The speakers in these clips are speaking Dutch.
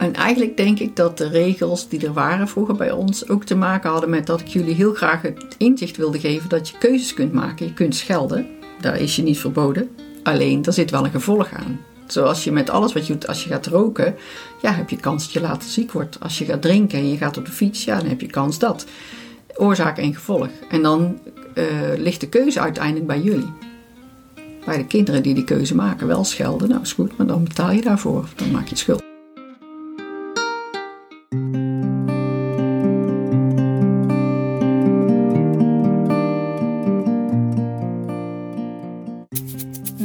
En eigenlijk denk ik dat de regels die er waren vroeger bij ons ook te maken hadden met dat ik jullie heel graag het inzicht wilde geven dat je keuzes kunt maken. Je kunt schelden, daar is je niet verboden. Alleen, er zit wel een gevolg aan. Zoals je met alles wat je doet, als je gaat roken, ja, heb je kans dat je later ziek wordt. Als je gaat drinken en je gaat op de fiets, ja, dan heb je kans dat. Oorzaak en gevolg. En dan uh, ligt de keuze uiteindelijk bij jullie. Bij de kinderen die die keuze maken, wel schelden, nou is goed, maar dan betaal je daarvoor. Dan maak je schuld.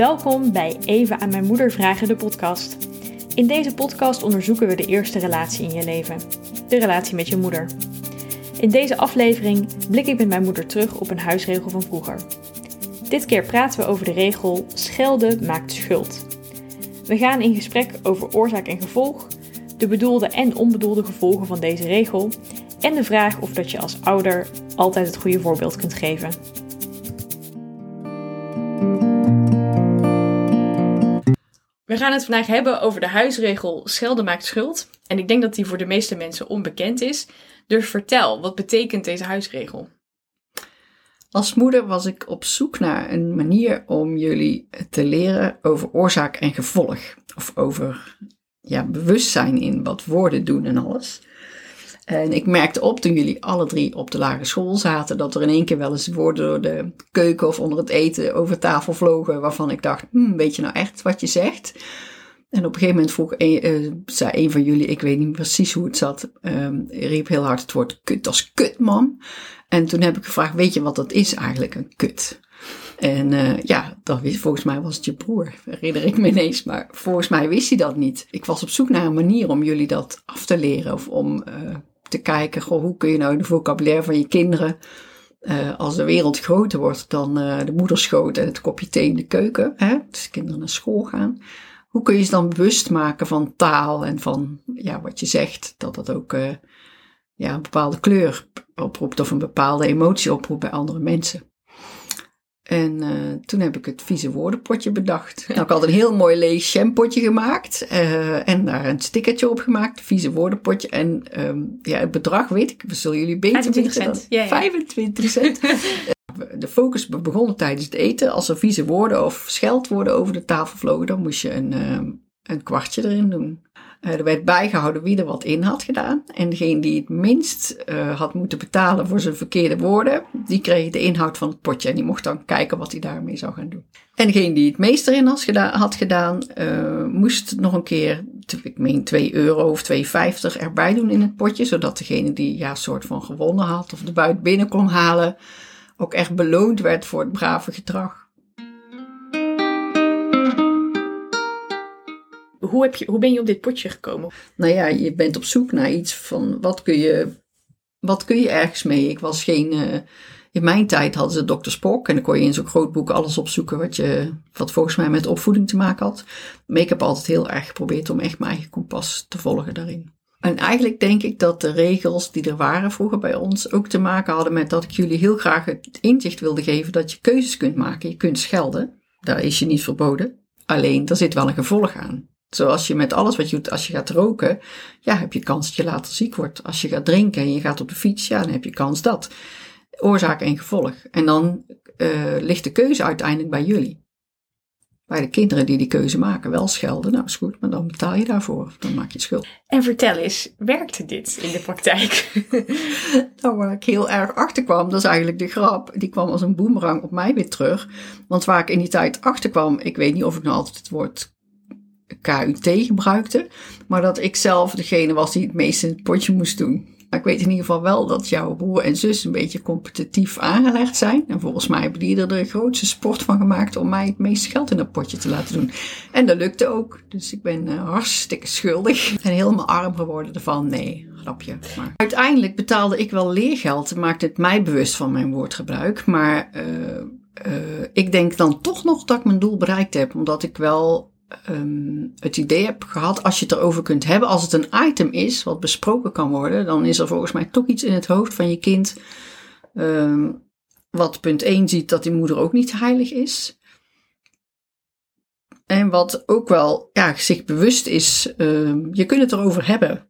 Welkom bij Even aan mijn moeder vragen de podcast. In deze podcast onderzoeken we de eerste relatie in je leven. De relatie met je moeder. In deze aflevering blik ik met mijn moeder terug op een huisregel van vroeger. Dit keer praten we over de regel schelden maakt schuld. We gaan in gesprek over oorzaak en gevolg, de bedoelde en onbedoelde gevolgen van deze regel en de vraag of dat je als ouder altijd het goede voorbeeld kunt geven. We gaan het vandaag hebben over de huisregel schelden maakt schuld. En ik denk dat die voor de meeste mensen onbekend is. Dus vertel, wat betekent deze huisregel? Als moeder was ik op zoek naar een manier om jullie te leren over oorzaak en gevolg. Of over ja, bewustzijn in wat woorden doen en alles. En ik merkte op toen jullie alle drie op de lagere school zaten, dat er in één keer wel eens woorden door de keuken of onder het eten over tafel vlogen, waarvan ik dacht, hm, weet je nou echt wat je zegt? En op een gegeven moment vroeg een, uh, zei een van jullie, ik weet niet precies hoe het zat, um, riep heel hard het woord kut als kut, man. En toen heb ik gevraagd, weet je wat dat is eigenlijk, een kut? En uh, ja, dat wist, volgens mij was het je broer, herinner ik me ineens. Maar volgens mij wist hij dat niet. Ik was op zoek naar een manier om jullie dat af te leren. Of om uh, te kijken, hoe kun je nou de vocabulaire van je kinderen, uh, als de wereld groter wordt dan uh, de moederschoot en het kopje thee in de keuken, hè, dus kinderen naar school gaan, hoe kun je ze dan bewust maken van taal en van ja, wat je zegt, dat dat ook uh, ja, een bepaalde kleur oproept of een bepaalde emotie oproept bij andere mensen. En uh, toen heb ik het vieze woordenpotje bedacht. Ik had een heel mooi leeg jampotje gemaakt. Uh, en daar een stickertje op gemaakt. Vieze woordenpotje. En um, ja, het bedrag weet ik. Zullen jullie beter 25 cent. Ja, ja. 25 cent. de focus begon tijdens het eten. Als er vieze woorden of scheldwoorden over de tafel vlogen, dan moest je een, um, een kwartje erin doen. Uh, er werd bijgehouden wie er wat in had gedaan. En degene die het minst uh, had moeten betalen voor zijn verkeerde woorden, die kreeg de inhoud van het potje. En die mocht dan kijken wat hij daarmee zou gaan doen. En degene die het meest erin had gedaan, had gedaan uh, moest nog een keer, ik meen 2 euro of 2,50 erbij doen in het potje. Zodat degene die ja, soort van gewonnen had of de buit binnen kon halen, ook echt beloond werd voor het brave gedrag. Hoe, heb je, hoe ben je op dit potje gekomen? Nou ja, je bent op zoek naar iets van wat kun je, wat kun je ergens mee. Ik was geen. Uh, in mijn tijd hadden ze Dr. Spock en dan kon je in zo'n groot boek alles opzoeken wat, je, wat volgens mij met opvoeding te maken had. Maar ik heb altijd heel erg geprobeerd om echt mijn eigen kompas te volgen daarin. En eigenlijk denk ik dat de regels die er waren vroeger bij ons ook te maken hadden met dat ik jullie heel graag het inzicht wilde geven dat je keuzes kunt maken. Je kunt schelden, daar is je niet verboden. Alleen, er zit wel een gevolg aan. Zoals je met alles wat je doet, als je gaat roken, ja, heb je kans dat je later ziek wordt. Als je gaat drinken en je gaat op de fiets, ja, dan heb je kans dat. Oorzaak en gevolg. En dan uh, ligt de keuze uiteindelijk bij jullie. Bij de kinderen die die keuze maken, wel schelden, nou is goed, maar dan betaal je daarvoor. Dan maak je schuld. En vertel eens, werkte dit in de praktijk? nou, waar ik heel erg achter kwam, dat is eigenlijk de grap. Die kwam als een boemerang op mij weer terug. Want waar ik in die tijd achter kwam, ik weet niet of ik nou altijd het woord KUT gebruikte, maar dat ik zelf degene was die het meest in het potje moest doen. Maar ik weet in ieder geval wel dat jouw broer en zus een beetje competitief aangelegd zijn. En volgens mij hebben die er de grootste sport van gemaakt om mij het meeste geld in dat potje te laten doen. En dat lukte ook. Dus ik ben uh, hartstikke schuldig. En helemaal arm geworden ervan. Nee, grapje. Maar uiteindelijk betaalde ik wel leergeld. Maakte het mij bewust van mijn woordgebruik. Maar uh, uh, ik denk dan toch nog dat ik mijn doel bereikt heb. Omdat ik wel um, het idee heb gehad, als je het erover kunt hebben, als het een item is wat besproken kan worden, dan is er volgens mij toch iets in het hoofd van je kind um, wat punt 1 ziet dat die moeder ook niet heilig is. En wat ook wel ja, zich bewust is, ehm, je kunt het erover hebben.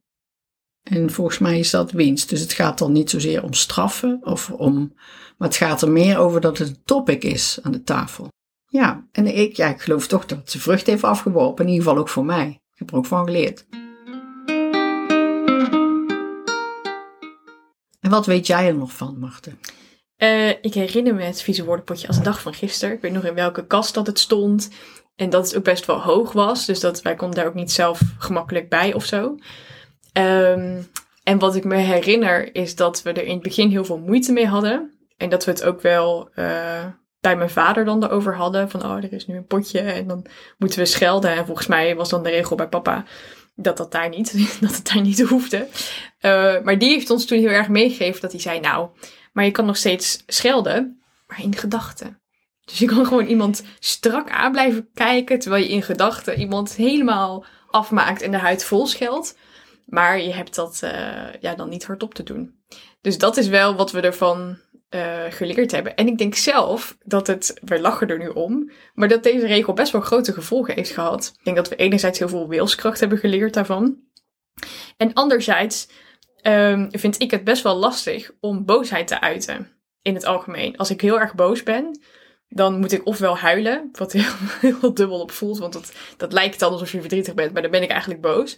En volgens mij is dat winst. Dus het gaat dan niet zozeer om straffen, of om, maar het gaat er meer over dat het een topic is aan de tafel. Ja, en ik, ja, ik geloof toch dat ze vrucht heeft afgeworpen. In ieder geval ook voor mij. Ik heb er ook van geleerd. En wat weet jij er nog van, Marten? Uh, ik herinner me het vieze woordenpotje als de dag van gisteren. Ik weet nog in welke kast dat het stond. En dat het ook best wel hoog was. Dus dat wij konden daar ook niet zelf gemakkelijk bij of zo. Um, en wat ik me herinner is dat we er in het begin heel veel moeite mee hadden. En dat we het ook wel uh, bij mijn vader dan erover hadden. Van, oh, er is nu een potje en dan moeten we schelden. En volgens mij was dan de regel bij papa dat dat daar niet, dat het daar niet hoefde. Uh, maar die heeft ons toen heel erg meegegeven dat hij zei, nou, maar je kan nog steeds schelden, maar in gedachten. Dus je kan gewoon iemand strak aan blijven kijken, terwijl je in gedachten iemand helemaal afmaakt en de huid vol scheldt. Maar je hebt dat uh, ja, dan niet hardop te doen. Dus dat is wel wat we ervan uh, geleerd hebben. En ik denk zelf dat het, we lachen er nu om, maar dat deze regel best wel grote gevolgen heeft gehad. Ik denk dat we enerzijds heel veel wilskracht hebben geleerd daarvan. En anderzijds um, vind ik het best wel lastig om boosheid te uiten in het algemeen. Als ik heel erg boos ben, dan moet ik ofwel huilen, wat heel, heel dubbel op voelt, want dat, dat lijkt dan alsof je verdrietig bent, maar dan ben ik eigenlijk boos.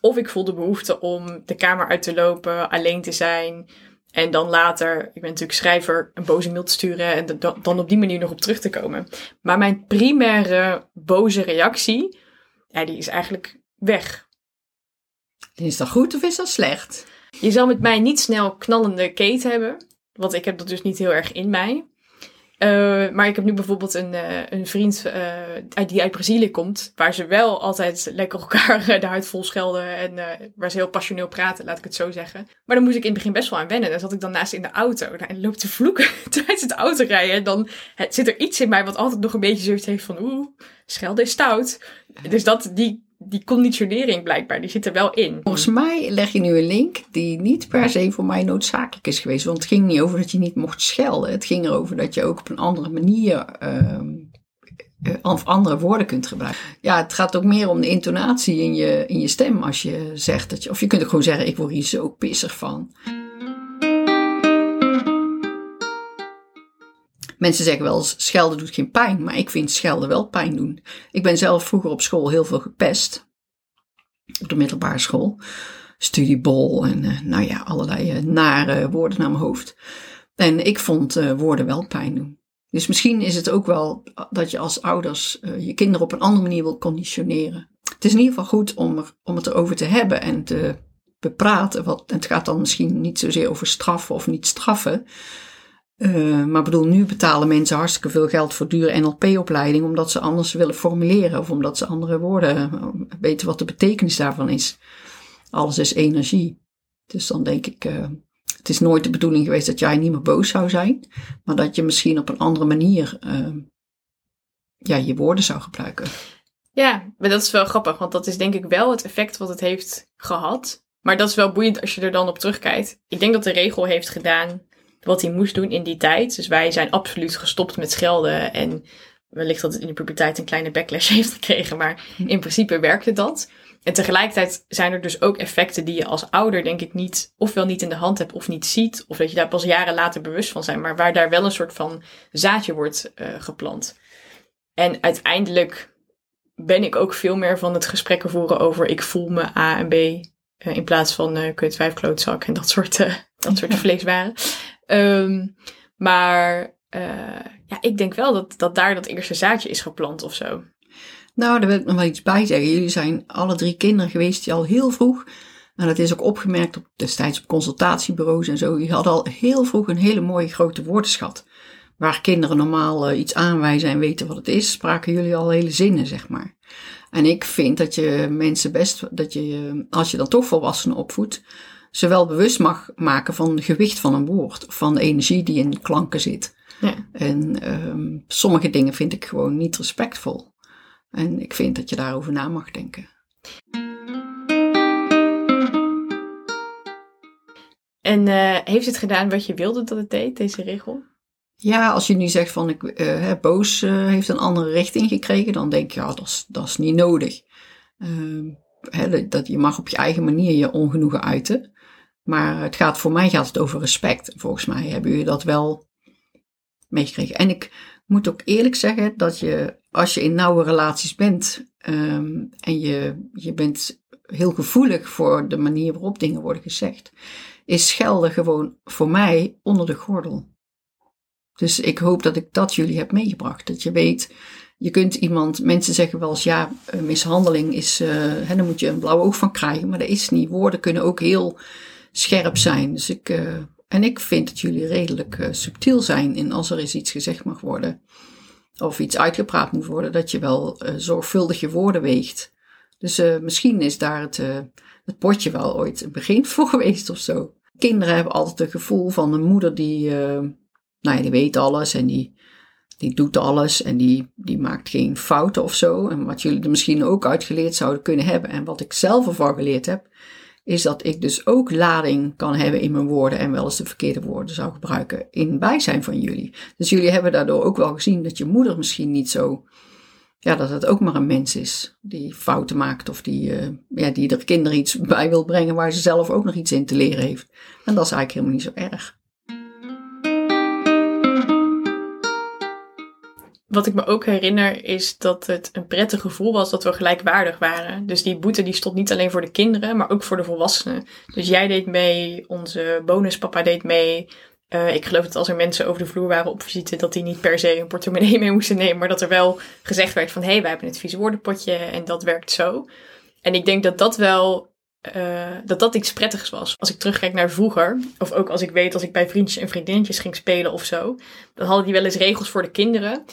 Of ik voel de behoefte om de kamer uit te lopen, alleen te zijn. En dan later, ik ben natuurlijk schrijver, een boze mail te sturen en dan op die manier nog op terug te komen. Maar mijn primaire boze reactie, ja, die is eigenlijk weg. Is dat goed of is dat slecht? Je zal met mij niet snel knallende keten hebben, want ik heb dat dus niet heel erg in mij. Uh, maar ik heb nu bijvoorbeeld een, uh, een vriend uh, die uit Brazilië komt, waar ze wel altijd lekker elkaar de huid vol schelden en waar ze heel passioneel praten, laat ik het zo zeggen. Maar dan moest ik in het begin best wel aan wennen. Dan zat ik dan naast in de auto en loopt te vloeken tijdens het autorijden. En dan zit er iets in mij wat altijd nog een beetje zoiets heeft van oeh, schelden is stout. Dus dat, die die conditionering blijkbaar, die zit er wel in. Volgens mij leg je nu een link die niet per se voor mij noodzakelijk is geweest. Want het ging niet over dat je niet mocht schelden. Het ging erover dat je ook op een andere manier uh, of andere woorden kunt gebruiken. Ja, het gaat ook meer om de intonatie in je, in je stem als je zegt dat je. Of je kunt ook gewoon zeggen: Ik word hier zo pissig van. Mensen zeggen wel eens, schelden doet geen pijn, maar ik vind schelden wel pijn doen. Ik ben zelf vroeger op school heel veel gepest. Op de middelbare school. Studiebol en uh, nou ja, allerlei uh, nare woorden naar mijn hoofd. En ik vond uh, woorden wel pijn doen. Dus misschien is het ook wel dat je als ouders je kinderen op een andere manier wil conditioneren. Het is in ieder geval goed om, er, om het erover te hebben en te bepraten. Wat, het gaat dan misschien niet zozeer over straffen of niet straffen. Uh, maar bedoel, nu betalen mensen hartstikke veel geld voor dure NLP-opleiding, omdat ze anders willen formuleren of omdat ze andere woorden eh, weten wat de betekenis daarvan is. Alles is energie. Dus dan denk ik, uh, het is nooit de bedoeling geweest dat jij niet meer boos zou zijn, maar dat je misschien op een andere manier ja, je woorden zou gebruiken. Ja, maar dat is wel grappig, want dat is denk ik wel het effect wat het heeft gehad. Maar dat is wel boeiend als je er dan op terugkijkt. Ik denk dat de regel heeft gedaan wat hij moest doen in die tijd. Dus wij zijn absoluut gestopt met schelden. En wellicht dat het in de puberteit een kleine backlash heeft gekregen. Maar hm. in principe werkte dat. En tegelijkertijd zijn er dus ook effecten die je als ouder denk ik niet, ofwel niet in de hand hebt of niet ziet. Of dat je daar pas jaren later bewust van zijn. Maar waar daar wel een soort van zaadje wordt uh, geplant. En uiteindelijk ben ik ook veel meer van het gesprekken voeren over ik voel me A en B. Uh, in plaats van uh, kut, vijf klootzak en dat soort, dat soort vleeswaren. Um, maar uh, ja, ik denk wel dat, dat daar dat eerste zaadje is geplant of zo. Nou, daar wil ik nog wel iets bij zeggen. Jullie zijn alle drie kinderen geweest die al heel vroeg, en dat is ook opgemerkt op, destijds op consultatiebureaus en zo, die hadden al heel vroeg een hele mooie grote woordenschat. Waar kinderen normaal uh, iets aanwijzen en weten wat het is, spraken jullie al hele zinnen, zeg maar. En ik vind dat je mensen best, dat je, als je dan toch volwassenen opvoedt, ze wel bewust mag maken van het gewicht van een woord. Of van de energie die in klanken zit. Ja. En um, sommige dingen vind ik gewoon niet respectvol. En ik vind dat je daarover na mag denken. En uh, heeft het gedaan wat je wilde dat het deed, deze regel? Ja, als je nu zegt van ik, uh, boos uh, heeft een andere richting gekregen, dan denk je, ja, dat is, dat is niet nodig. Dat, je mag op je eigen manier je ongenoegen uiten. Maar het gaat, voor mij gaat het over respect. Volgens mij hebben jullie dat wel meegekregen. En ik moet ook eerlijk zeggen dat je, als je in nauwe relaties bent um, en je, je bent heel gevoelig voor de manier waarop dingen worden gezegd, is schelden gewoon voor mij onder de gordel. Dus ik hoop dat ik dat jullie heb meegebracht. Dat je weet, je kunt iemand, mensen zeggen wel eens ja, mishandeling is, uh, hè, dan moet je een blauw oog van krijgen, maar dat is niet. Woorden kunnen ook heel scherp zijn. Dus ik, uh, en ik vind dat jullie redelijk subtiel zijn in als er eens iets gezegd mag worden. Of iets uitgepraat moet worden, dat je wel zorgvuldig je woorden weegt. Dus misschien is daar het, het potje wel ooit een begin voor geweest of zo. Kinderen hebben altijd het gevoel van een moeder die nou ja, die weet alles en die, die doet alles en die, die maakt geen fouten of zo. En wat jullie er misschien ook uitgeleerd zouden kunnen hebben en wat ik zelf ervan geleerd heb, is dat ik dus ook lading kan hebben in mijn woorden en wel eens de verkeerde woorden zou gebruiken in bijzijn van jullie. Dus jullie hebben daardoor ook wel gezien dat je moeder misschien niet zo, ja, dat het ook maar een mens is die fouten maakt of die, uh, ja, die er kinderen iets bij wil brengen waar ze zelf ook nog iets in te leren heeft. En dat is eigenlijk helemaal niet zo erg. Wat ik me ook herinner is dat het een prettig gevoel was dat we gelijkwaardig waren. Dus die boete die stond niet alleen voor de kinderen, maar ook voor de volwassenen. Dus jij deed mee, onze bonuspapa deed mee. Uh, ik geloof dat als er mensen over de vloer waren op visite, dat die niet per se een portemonnee mee moesten nemen. Maar dat er wel gezegd werd van, hé, hey, wij hebben het vieze woordenpotje en dat werkt zo. En ik denk dat dat wel uh, dat dat iets prettigs was. Als ik terugkijk naar vroeger, of ook als ik weet als ik bij vriendjes en vriendinnetjes ging spelen of zo, dan hadden die wel eens regels voor de kinderen.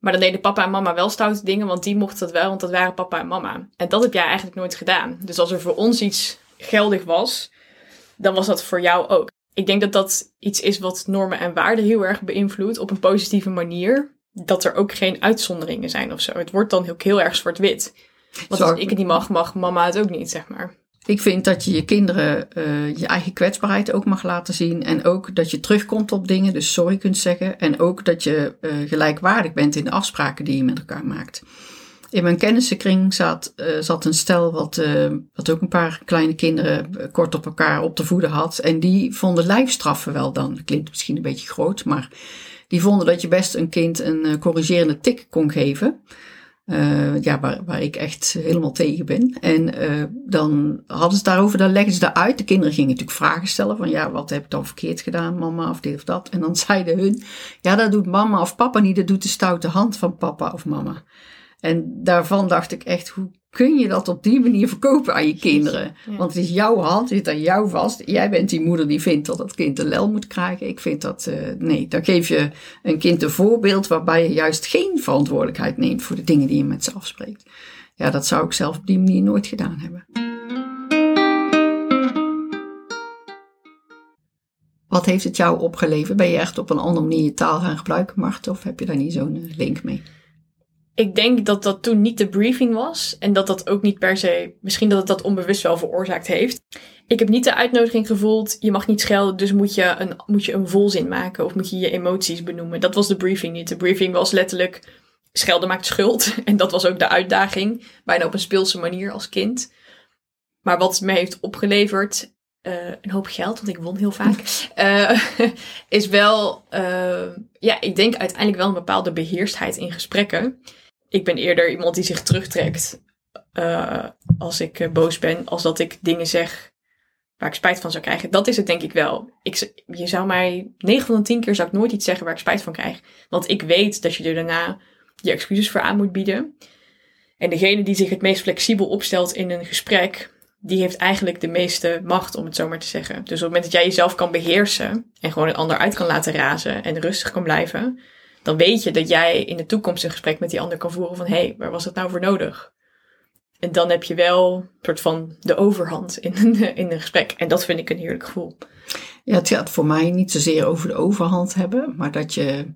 Maar dan deden papa en mama wel stoute dingen, want die mochten dat wel, want dat waren papa en mama. En dat heb jij eigenlijk nooit gedaan. Dus als er voor ons iets geldig was, dan was dat voor jou ook. Ik denk dat dat iets is wat normen en waarden heel erg beïnvloedt op een positieve manier. Dat er ook geen uitzonderingen zijn of zo. Het wordt dan ook heel erg zwart-wit. Want als ik het niet mag, mag mama het ook niet, zeg maar. Ik vind dat je je kinderen uh, je eigen kwetsbaarheid ook mag laten zien. En ook dat je terugkomt op dingen, dus sorry kunt zeggen. En ook dat je uh, gelijkwaardig bent in de afspraken die je met elkaar maakt. In mijn kennissenkring zat, uh, zat een stel wat, wat ook een paar kleine kinderen kort op elkaar op te voeden had. En die vonden lijfstraffen wel dan. Dat klinkt misschien een beetje groot, maar die vonden dat je best een kind een corrigerende tik kon geven. Uh, ja, waar, waar ik echt helemaal tegen ben. En uh, dan hadden ze daarover, dan leggen ze uit. De kinderen gingen natuurlijk vragen stellen van ja, wat heb ik dan verkeerd gedaan, mama of dit of dat. En dan zeiden hun, ja, dat doet mama of papa niet, dat doet de stoute hand van papa of mama. En daarvan dacht ik echt, hoe kun je dat op die manier verkopen aan je kinderen? Want het is jouw hand, het zit aan jou vast. Jij bent die moeder die vindt dat het kind een lel moet krijgen. Ik vind dat, uh, nee, dan geef je een kind een voorbeeld waarbij je juist geen verantwoordelijkheid neemt voor de dingen die je met ze afspreekt. Ja, dat zou ik zelf op die manier nooit gedaan hebben. Wat heeft het jou opgeleverd? Ben je echt op een andere manier je taal gaan gebruiken, Mart? Of heb je daar niet zo'n eh, link mee? Ik denk dat dat toen niet de briefing was. En dat dat ook niet per se, misschien dat het dat onbewust wel veroorzaakt heeft. Ik heb niet de uitnodiging gevoeld, je mag niet schelden, dus moet je een, moet je een volzin maken of moet je je emoties benoemen. Dat was de briefing niet. De briefing was letterlijk, schelden maakt schuld. En dat was ook de uitdaging, bijna op een speelse manier als kind. Maar wat het me heeft opgeleverd, uh, een hoop geld, want ik won heel vaak, uh, is wel, uh, ja, ik denk uiteindelijk wel een bepaalde beheerstheid in gesprekken ik ben eerder iemand die zich terugtrekt uh, als ik uh, boos ben, als dat ik dingen zeg waar ik spijt van zou krijgen. Dat is het denk ik wel. Ik, je zou mij 9 van de 10 keer zou ik nooit iets zeggen waar ik spijt van krijg. Want ik weet dat je er daarna je excuses voor aan moet bieden. En degene die zich het meest flexibel opstelt in een gesprek, die heeft eigenlijk de meeste macht, om het zo maar te zeggen. Dus op het moment dat jij jezelf kan beheersen en gewoon een ander uit kan laten razen en rustig kan blijven, dan weet je dat jij in de toekomst een gesprek met die ander kan voeren van hé, hey, waar was het nou voor nodig? En dan heb je wel een soort van de overhand in een, in een gesprek. En dat vind ik een heerlijk gevoel. Ja, het gaat voor mij niet zozeer over de overhand hebben, maar dat je.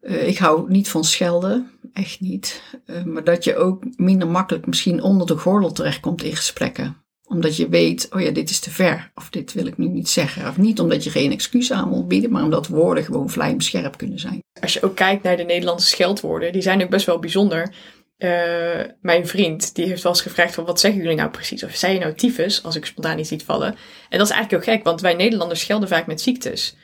Uh, ik hou niet van schelden, echt niet. Uh, maar dat je ook minder makkelijk misschien onder de gordel terechtkomt in gesprekken. Omdat je weet, oh ja, dit is te ver. Of dit wil ik nu niet zeggen. Of niet omdat je geen excuus aan moet bieden, maar omdat woorden gewoon vlijmscherp kunnen zijn. Als je ook kijkt naar de Nederlandse scheldwoorden, die zijn ook best wel bijzonder. Uh, mijn vriend, die heeft wel eens gevraagd van wat zeggen jullie nou precies? Of zei je nou tyfus, als ik spontaan iets ziet vallen? En dat is eigenlijk ook gek, want wij Nederlanders schelden vaak met ziektes.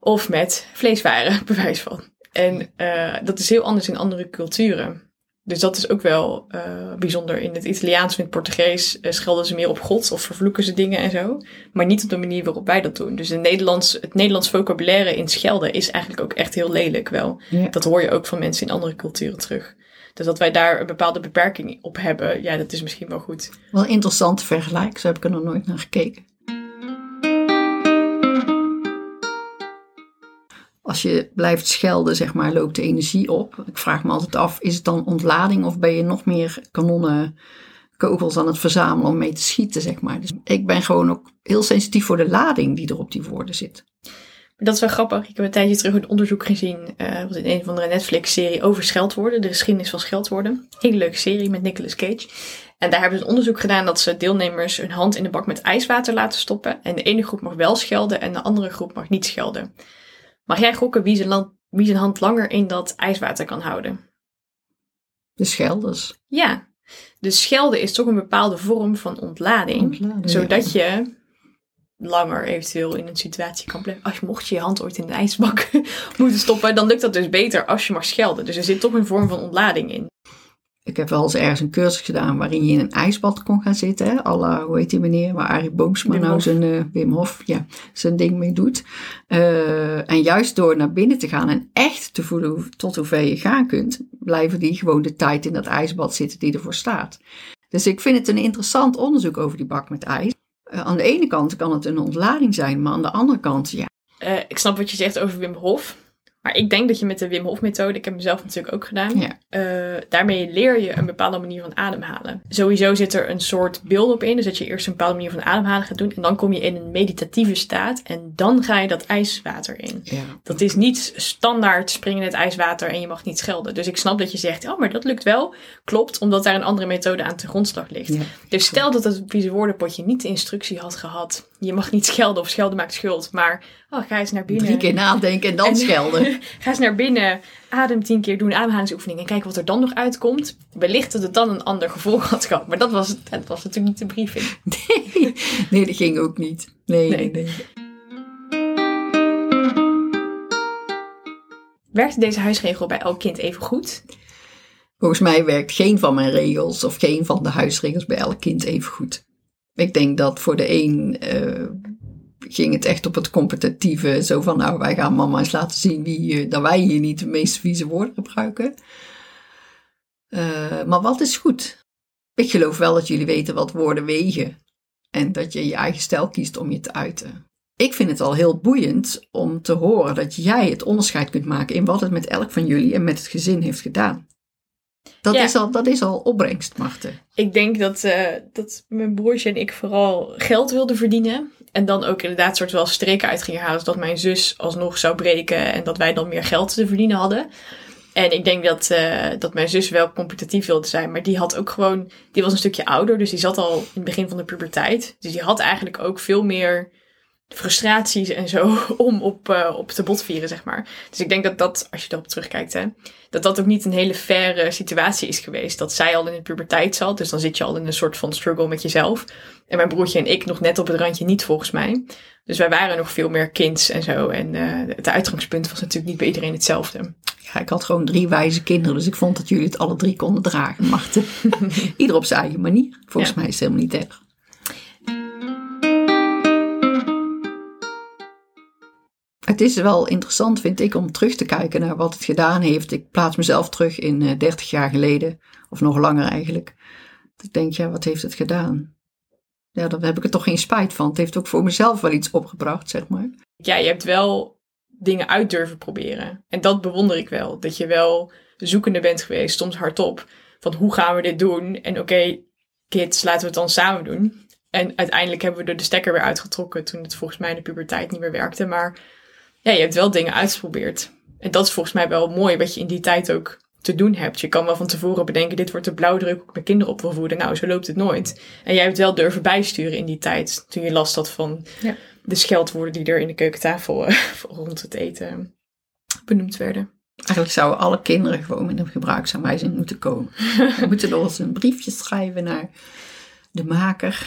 Of met vleeswaren, bewijs van. En uh, dat is heel anders in andere culturen. Dus dat is ook wel uh, bijzonder. In het Italiaans in het Portugees uh, schelden ze meer op God of vervloeken ze dingen en zo. Maar niet op de manier waarop wij dat doen. Dus het Nederlands, het Nederlands vocabulaire in schelden is eigenlijk ook echt heel lelijk wel. Ja. Dat hoor je ook van mensen in andere culturen terug. Dus dat wij daar een bepaalde beperking op hebben, ja, dat is misschien wel goed. Wel interessant vergelijk, zo heb ik er nog nooit naar gekeken. Als je blijft schelden, zeg maar, loopt de energie op. Ik vraag me altijd af, is het dan ontlading of ben je nog meer kanonnen, kogels aan het verzamelen om mee te schieten, zeg maar. Dus ik ben gewoon ook heel sensitief voor de lading die er op die woorden zit. Dat is wel grappig. Ik heb een tijdje terug een onderzoek gezien. Uh, in een van de Netflix-serie over scheldwoorden. De geschiedenis van scheldwoorden. Hele leuke serie met Nicolas Cage. En daar hebben ze een onderzoek gedaan dat ze deelnemers hun hand in de bak met ijswater laten stoppen. En de ene groep mag wel schelden en de andere groep mag niet schelden. Mag jij gokken wie zijn, land, wie zijn hand langer in dat ijswater kan houden? De schelders. Ja. Dus schelden is toch een bepaalde vorm van ontlading. ontlading zodat je langer eventueel in een situatie kan blijven. Als je mocht je je hand ooit in de ijsbak moeten stoppen, dan lukt dat dus beter als je mag schelden. Dus er zit toch een vorm van ontlading in. Ik heb wel eens ergens een cursus gedaan waarin je in een ijsbad kon gaan zitten. Hè? Alla, hoe heet die meneer, waar Arie Boomsma nou zijn, uh, Wim Hof, ja, zijn ding mee doet. Uh, en juist door naar binnen te gaan en echt te voelen hoe, tot hoever je gaan kunt, blijven die gewoon de tijd in dat ijsbad zitten die ervoor staat. Dus ik vind het een interessant onderzoek over die bak met ijs. Uh, aan de ene kant kan het een ontlading zijn, maar aan de andere kant, ja. ik snap wat je zegt over Wim Hof. Maar ik denk dat je met de Wim Hof methode, ik heb hem zelf natuurlijk ook gedaan, ja. uh, daarmee leer je een bepaalde manier van ademhalen. Sowieso zit er een soort beeld op in, dus dat je eerst een bepaalde manier van ademhalen gaat doen en dan kom je in een meditatieve staat en dan ga je dat ijswater in. Ja. Dat is niet standaard springen in het ijswater en je mag niet schelden. Dus ik snap dat je zegt, oh maar dat lukt wel. Klopt, omdat daar een andere methode aan ten grondslag ligt. Ja. Dus stel dat het vieze woordenpotje niet de instructie had gehad, je mag niet schelden of schelden maakt schuld, maar oh, ga eens naar binnen. Drie keer nadenken en dan schelden. ga eens naar binnen, adem tien keer, doe een ademhalingsoefening en kijk wat er dan nog uitkomt. Wellicht dat het dan een ander gevolg had gehad. Maar dat was, dat was natuurlijk niet de briefing. Nee, nee dat ging ook niet. Nee, nee. nee, Werkt deze huisregel bij elk kind even goed? Volgens mij werkt geen van mijn regels of geen van de huisregels bij elk kind even goed. Ik denk dat voor de een uh, ging het echt op het competitieve. Zo van, nou, wij gaan mama eens laten zien wie, uh, dat wij hier niet de meest vieze woorden gebruiken. Uh, maar wat is goed? Ik geloof wel dat jullie weten wat woorden wegen. En dat je je eigen stijl kiest om je te uiten. Ik vind het al heel boeiend om te horen dat jij het onderscheid kunt maken in wat het met elk van jullie en met het gezin heeft gedaan. Dat, is al, dat is al opbrengst, Marten. Ik denk dat, uh, dat mijn broertje en ik vooral geld wilden verdienen. En dan ook inderdaad soort wel streken uit gingen halen. Zodat mijn zus alsnog zou breken en dat wij dan meer geld te verdienen hadden. En ik denk dat, uh, dat mijn zus wel competitief wilde zijn. Maar die had ook gewoon. Die was een stukje ouder. Dus die zat al in het begin van de puberteit. Dus die had eigenlijk ook veel meer frustraties en zo om op, uh, op te botvieren, zeg maar. Dus ik denk dat dat, als je erop terugkijkt, hè, dat dat ook niet een hele faire situatie is geweest. Dat zij al in de puberteit zat, dus dan zit je al in een soort van struggle met jezelf. En mijn broertje en ik nog net op het randje niet, volgens mij. Dus wij waren nog veel meer kinds en zo. En uh, het uitgangspunt was natuurlijk niet bij iedereen hetzelfde. Ja, ik had gewoon drie wijze kinderen, dus ik vond dat jullie het alle drie konden dragen. Machten. Ieder op zijn eigen manier. Volgens mij is het helemaal niet erg. Het is wel interessant, vind ik, om terug te kijken naar wat het gedaan heeft. Ik plaats mezelf terug in uh, eh, 30 jaar geleden, of nog langer eigenlijk. Ik denk, ja, wat heeft het gedaan? Ja, daar heb ik er toch geen spijt van. Het heeft ook voor mezelf wel iets opgebracht, zeg maar. Ja, je hebt wel dingen uit durven proberen. En dat bewonder ik wel. Dat je wel zoekende bent geweest, soms hardop. Van hoe gaan we dit doen? En oké, kids, laten we het dan samen doen. En uiteindelijk hebben we er de stekker weer uitgetrokken toen het volgens mij de puberteit niet meer werkte. Maar ja, je hebt wel dingen uitgeprobeerd. En dat is volgens mij wel mooi wat je in die tijd ook te doen hebt. Je kan wel van tevoren bedenken, dit wordt de blauwdruk, hoe ik mijn kinderen op wil voeden. Nou, zo loopt het nooit. En jij hebt wel durven bijsturen in die tijd, toen je last had van Ja. de scheldwoorden die er in de keukentafel eh, rond het eten benoemd werden. Eigenlijk zouden alle kinderen gewoon met een gebruiksaanwijzing moeten komen. We moeten nog eens een briefje schrijven naar de maker.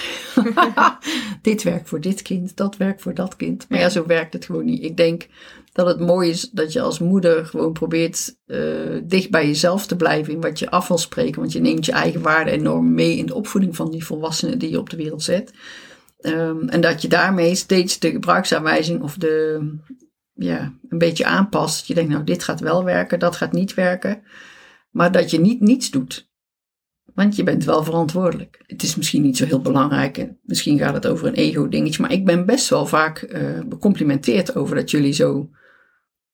dit werkt voor dit kind, dat werkt voor dat kind. Maar ja, zo werkt het gewoon niet. Ik denk dat het mooi is dat je als moeder gewoon probeert eh, dicht bij jezelf te blijven in wat je af wil spreken. Want je neemt je eigen waarden en normen mee in de opvoeding van die volwassenen die je op de wereld zet. Ehm, en dat je daarmee steeds de gebruiksaanwijzing of de, ja, een beetje aanpast. Je denkt, nou, dit gaat wel werken, dat gaat niet werken. Maar dat je niet niets doet. Want je bent wel verantwoordelijk. Het is misschien niet zo heel belangrijk. en Misschien gaat het over een ego-dingetje. Maar ik ben best wel vaak eh, becomplimenteerd over dat jullie zo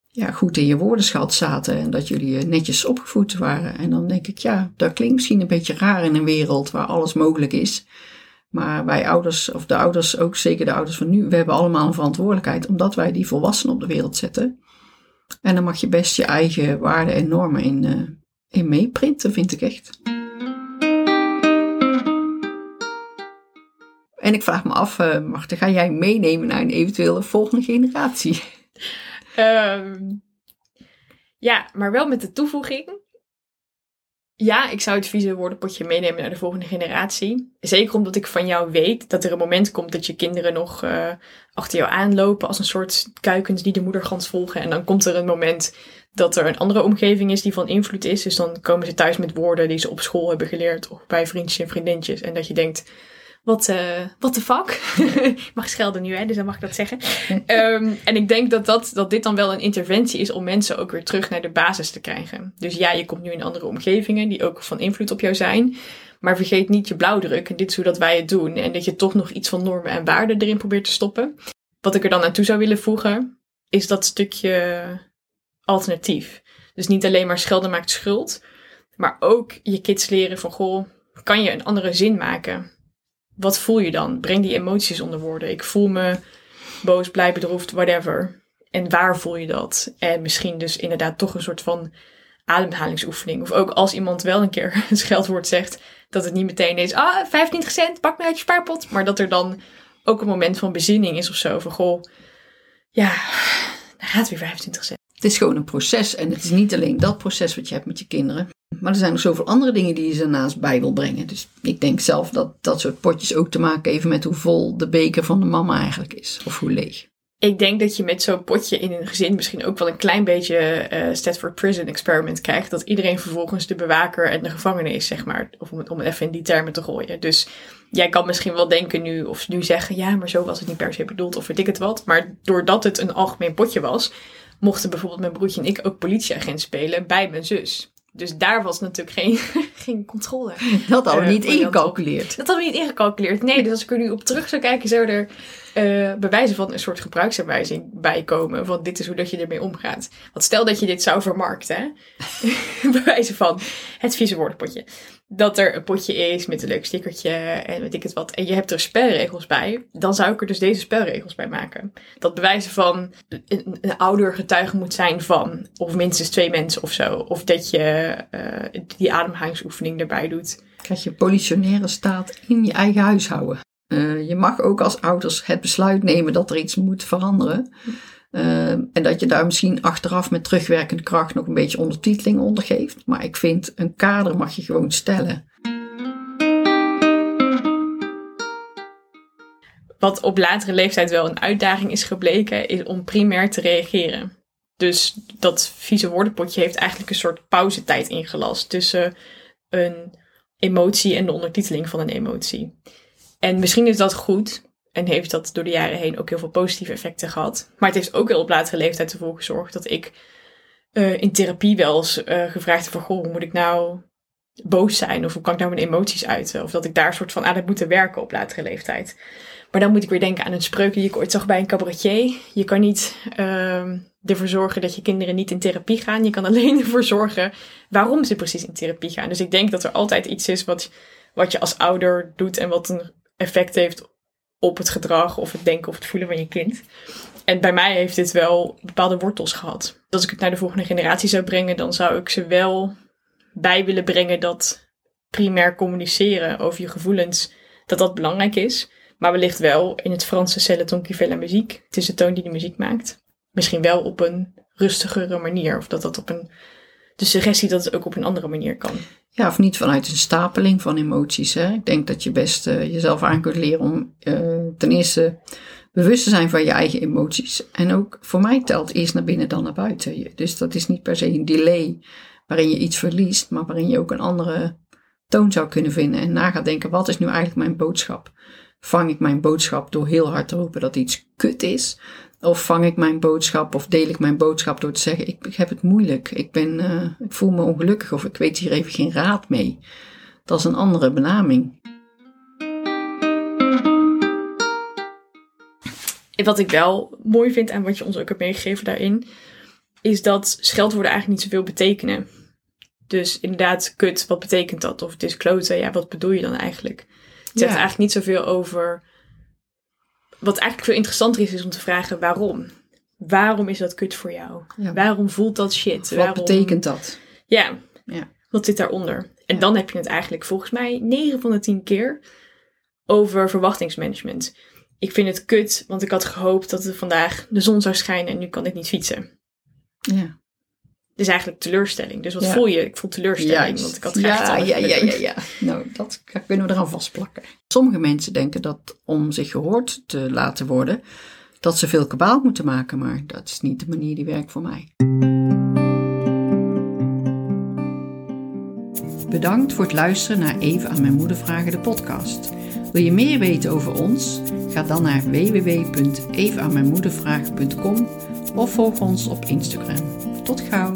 ja, goed in je woordenschat zaten. En dat jullie eh, netjes opgevoed waren. En dan denk ik, ja, dat klinkt misschien een beetje raar in een wereld waar alles mogelijk is. Maar wij ouders, of de ouders ook, zeker de ouders van nu, we hebben allemaal een verantwoordelijkheid. Omdat wij die volwassenen op de wereld zetten. En dan mag je best je eigen waarden en normen in, eh, in meeprinten, vind ik echt. En ik vraag me af, uh, ga jij meenemen naar een eventuele volgende generatie? Ehm, ja, maar wel met de toevoeging. Ja, ik zou het vieze woordenpotje meenemen naar de volgende generatie. Zeker omdat ik van jou weet dat er een moment komt dat je kinderen nog uh, achter jou aanlopen als een soort kuikens die de moedergans volgen. En dan komt er een moment dat er een andere omgeving is die van invloed is. Dus dan komen ze thuis met woorden die ze op school hebben geleerd of bij vriendjes en vriendinnetjes. En dat je denkt, wat uh, what the fuck? ik mag schelden nu, hè, dus dan mag ik dat zeggen. um, en ik denk dat, dat, dat dit dan wel een interventie is om mensen ook weer terug naar de basis te krijgen. Dus ja, je komt nu in andere omgevingen die ook van invloed op jou zijn. Maar vergeet niet je blauwdruk. En dit is hoe dat wij het doen. En dat je toch nog iets van normen en waarden erin probeert te stoppen. Wat ik er dan naartoe zou willen voegen, is dat stukje alternatief. Dus niet alleen maar schelden maakt schuld. Maar ook je kids leren van, goh, kan je een andere zin maken? Wat voel je dan? Breng die emoties onder woorden. Ik voel me boos, blij, bedroefd, whatever. En waar voel je dat? En misschien dus inderdaad toch een soort van ademhalingsoefening. Of ook als iemand wel een keer een scheldwoord zegt, dat het niet meteen is, ah, 25 cent, pak me uit je spaarpot. Maar dat er dan ook een moment van bezinning is of zo. Van goh, ja, daar gaat weer 25 cent. Het is gewoon een proces en het is niet alleen dat proces wat je hebt met je kinderen. Maar er zijn nog zoveel andere dingen die je ernaast bij wil brengen. Dus ik denk zelf dat dat soort potjes ook te maken heeft met hoe vol de beker van de mama eigenlijk is. Of hoe leeg. Ik denk dat je met zo'n potje in een gezin misschien ook wel een klein beetje uh, Stedford Prison experiment krijgt. Dat iedereen vervolgens de bewaker en de gevangene is, zeg maar. Of om om het even in die termen te gooien. Dus jij kan misschien wel denken nu, of nu zeggen, ja, maar zo was het niet per se bedoeld, of weet ik het wat. Maar doordat het een algemeen potje was, mochten bijvoorbeeld mijn broertje en ik ook politieagent spelen bij mijn zus. Dus daar was natuurlijk geen, geen controle. Dat hadden we niet uh, ingecalculeerd. Dat hadden we niet ingecalculeerd. Nee, dus als ik er nu op terug zou kijken, zou er uh, bij wijze van een soort gebruiksaanwijzing bij komen. Van dit is hoe dat je ermee omgaat. Want stel dat je dit zou vermarkten. Hè? bij wijze van het vieze woordenpotje. Dat er een potje is met een leuk stickertje en weet ik het wat. En je hebt er spelregels bij. Dan zou ik er dus deze spelregels bij maken. Dat bewijzen van een, ouder getuige moet zijn van. Of minstens twee mensen of zo. Of dat je uh, die ademhalingsoefening erbij doet. Krijg je politionaire staat in je eigen huishouden. Uh, je mag ook als ouders het besluit nemen dat er iets moet veranderen. Uh, en dat je daar misschien achteraf met terugwerkende kracht nog een beetje ondertiteling onder geeft. Maar ik vind een kader mag je gewoon stellen. Wat op latere leeftijd wel een uitdaging is gebleken, is om primair te reageren. Dus dat vieze woordenpotje heeft eigenlijk een soort pauzetijd ingelast tussen een emotie en de ondertiteling van een emotie. En misschien is dat goed en heeft dat door de jaren heen ook heel veel positieve effecten gehad. Maar het heeft ook wel op latere leeftijd ervoor gezorgd dat ik uh, in therapie wel eens uh, gevraagd heb van, goh, hoe moet ik nou boos zijn? Of hoe kan ik nou mijn emoties uiten? Of dat ik daar soort van aan heb moeten werken op latere leeftijd. Maar dan moet ik weer denken aan een spreuk die ik ooit zag bij een cabaretier. Je kan niet uh, ervoor zorgen dat je kinderen niet in therapie gaan. Je kan alleen ervoor zorgen waarom ze precies in therapie gaan. Dus ik denk dat er altijd iets is wat, wat je als ouder doet en wat een effect heeft op het gedrag of het denken of het voelen van je kind. En bij mij heeft dit wel bepaalde wortels gehad. Als ik het naar de volgende generatie zou brengen, dan zou ik ze wel bij willen brengen dat primair communiceren over je gevoelens, dat dat belangrijk is. Maar wellicht wel in het Franse Celle qui muziek. Het is de toon die de muziek maakt. Misschien wel op een rustigere manier. Of dat dat op een. De suggestie dat het ook op een andere manier kan. Ja, of niet vanuit een stapeling van emoties. Hè? Ik denk dat je best uh, jezelf aan kunt leren om uh, ten eerste bewust te zijn van je eigen emoties. En ook voor mij telt eerst naar binnen dan naar buiten. Dus dat is niet per se een delay waarin je iets verliest, maar waarin je ook een andere toon zou kunnen vinden. En na gaat denken, wat is nu eigenlijk mijn boodschap? Vang ik mijn boodschap door heel hard te roepen dat iets kut is? Of vang ik mijn boodschap of deel ik mijn boodschap door te zeggen: Ik, ik heb het moeilijk, ik, ben, uh, ik voel me ongelukkig of ik weet hier even geen raad mee. Dat is een andere benaming. Wat ik wel mooi vind en wat je ons ook hebt meegegeven daarin, is dat scheldwoorden eigenlijk niet zoveel betekenen. Dus inderdaad, kut, wat betekent dat? Of het is kloten, ja, wat bedoel je dan eigenlijk? Het zegt eigenlijk niet zoveel over wat eigenlijk veel interessanter is, is om te vragen waarom. Waarom is dat kut voor jou? Waarom voelt dat shit? Wat betekent dat? Ja. ja, wat zit daaronder? En dan heb je het eigenlijk volgens mij 9 van de 10 keer over verwachtingsmanagement. Ik vind het kut, want ik had gehoopt dat er vandaag de zon zou schijnen en nu kan ik niet fietsen. Ja. Dus eigenlijk teleurstelling. Dus wat voel je? Ik voel teleurstelling, want ik had graag ja, ja, ja, ja, ja. Nou, dat kunnen we eraan vastplakken. Sommige mensen denken dat om zich gehoord te laten worden, dat ze veel kabaal moeten maken, maar dat is niet de manier die werkt voor mij. Bedankt voor het luisteren naar Even aan mijn moeder vragen de podcast. Wil je meer weten over ons? Ga dan naar www.evenaanmijnmoedervragen.com of volg ons op Instagram. Tot gauw!